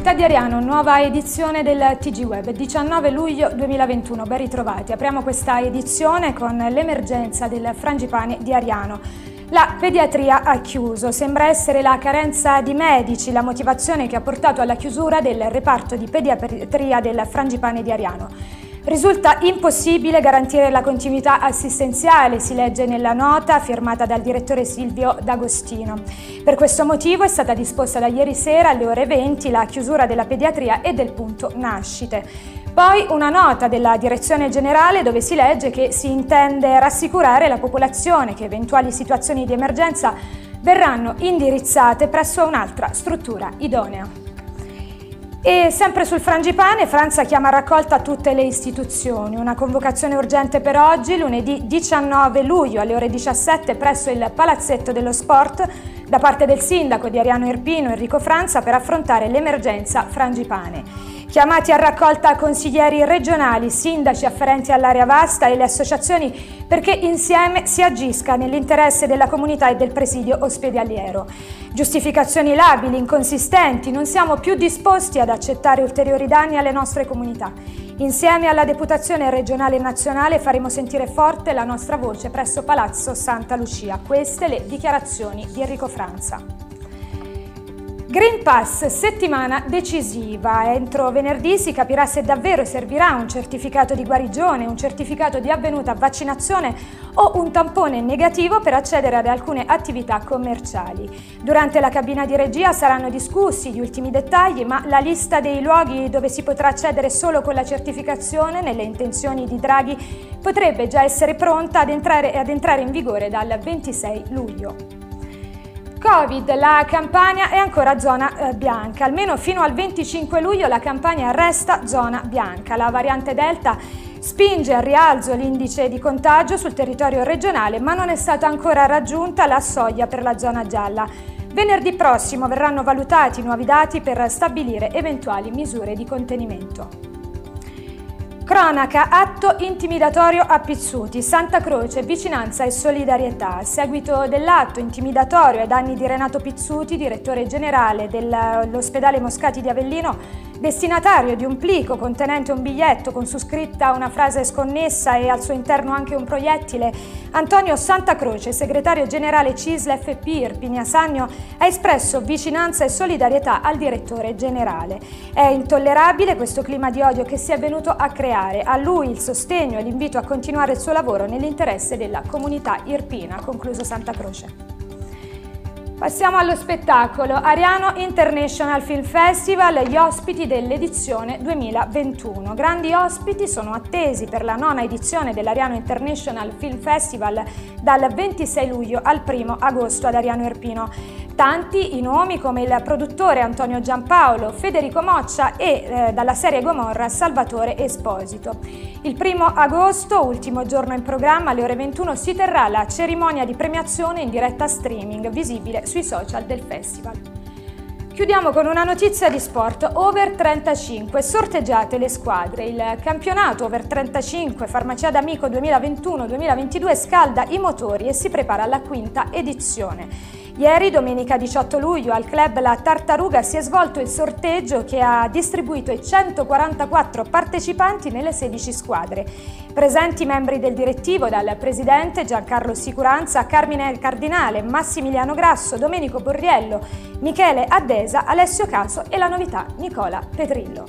città di Ariano, nuova edizione del TG Web, 19 luglio 2021, ben ritrovati. Apriamo questa edizione con l'emergenza del frangipane di Ariano. La pediatria ha chiuso, sembra essere la carenza di medici la motivazione che ha portato alla chiusura del reparto di pediatria del frangipane di Ariano. Risulta impossibile garantire la continuità assistenziale, si legge nella nota firmata dal direttore Silvio D'Agostino. Per questo motivo è stata disposta da ieri sera alle ore 20 la chiusura della pediatria e del punto nascite. Poi una nota della direzione generale dove si legge che si intende rassicurare la popolazione che eventuali situazioni di emergenza verranno indirizzate presso un'altra struttura idonea. E sempre sul frangipane, Franza chiama a raccolta tutte le istituzioni. Una convocazione urgente per oggi, lunedì 19 luglio alle ore 17 presso il Palazzetto dello Sport da parte del sindaco di Ariano Irpino Enrico Franza per affrontare l'emergenza frangipane. Chiamati a raccolta consiglieri regionali, sindaci afferenti all'area vasta e le associazioni perché insieme si agisca nell'interesse della comunità e del presidio ospedaliero. Giustificazioni labili, inconsistenti, non siamo più disposti ad accettare ulteriori danni alle nostre comunità. Insieme alla Deputazione regionale e nazionale faremo sentire forte la nostra voce presso Palazzo Santa Lucia. Queste le dichiarazioni di Enrico Franza. Green Pass, settimana decisiva. Entro venerdì si capirà se davvero servirà un certificato di guarigione, un certificato di avvenuta vaccinazione o un tampone negativo per accedere ad alcune attività commerciali. Durante la cabina di regia saranno discussi gli ultimi dettagli, ma la lista dei luoghi dove si potrà accedere solo con la certificazione nelle intenzioni di Draghi potrebbe già essere pronta ad entrare, ad entrare in vigore dal 26 luglio. Covid, la Campania è ancora zona eh, bianca, almeno fino al 25 luglio la Campania resta zona bianca. La variante Delta spinge al rialzo l'indice di contagio sul territorio regionale, ma non è stata ancora raggiunta la soglia per la zona gialla. Venerdì prossimo verranno valutati nuovi dati per stabilire eventuali misure di contenimento. Cronaca, atto intimidatorio a Pizzuti, Santa Croce, vicinanza e solidarietà. A seguito dell'atto intimidatorio ai danni di Renato Pizzuti, direttore generale dell'ospedale Moscati di Avellino, destinatario di un plico contenente un biglietto con su scritta una frase sconnessa e al suo interno anche un proiettile, Antonio Santa Croce, segretario generale CISL FP Irpinia Sagno, ha espresso vicinanza e solidarietà al direttore generale. È intollerabile questo clima di odio che si è venuto a creare. A lui il sostegno e l'invito a continuare il suo lavoro nell'interesse della comunità irpina, ha concluso Santa Croce. Passiamo allo spettacolo. Ariano International Film Festival, gli ospiti dell'edizione 2021. Grandi ospiti sono attesi per la nona edizione dell'Ariano International Film Festival dal 26 luglio al 1 agosto ad Ariano Irpino. Tanti i nomi come il produttore Antonio Giampaolo, Federico Moccia e eh, dalla serie Gomorra Salvatore Esposito. Il primo agosto, ultimo giorno in programma, alle ore 21 si terrà la cerimonia di premiazione in diretta streaming visibile sui social del festival. Chiudiamo con una notizia di sport. Over 35, sorteggiate le squadre. Il campionato Over 35 Farmacia d'Amico 2021-2022 scalda i motori e si prepara alla quinta edizione. Ieri, domenica 18 luglio, al club La Tartaruga si è svolto il sorteggio che ha distribuito i 144 partecipanti nelle 16 squadre. Presenti membri del direttivo dal presidente Giancarlo Sicuranza, Carmine Cardinale, Massimiliano Grasso, Domenico Borriello, Michele Addesa, Alessio Caso e la novità Nicola Pedrillo.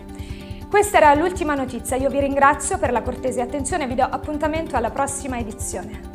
Questa era l'ultima notizia, io vi ringrazio per la cortese attenzione e vi do appuntamento alla prossima edizione.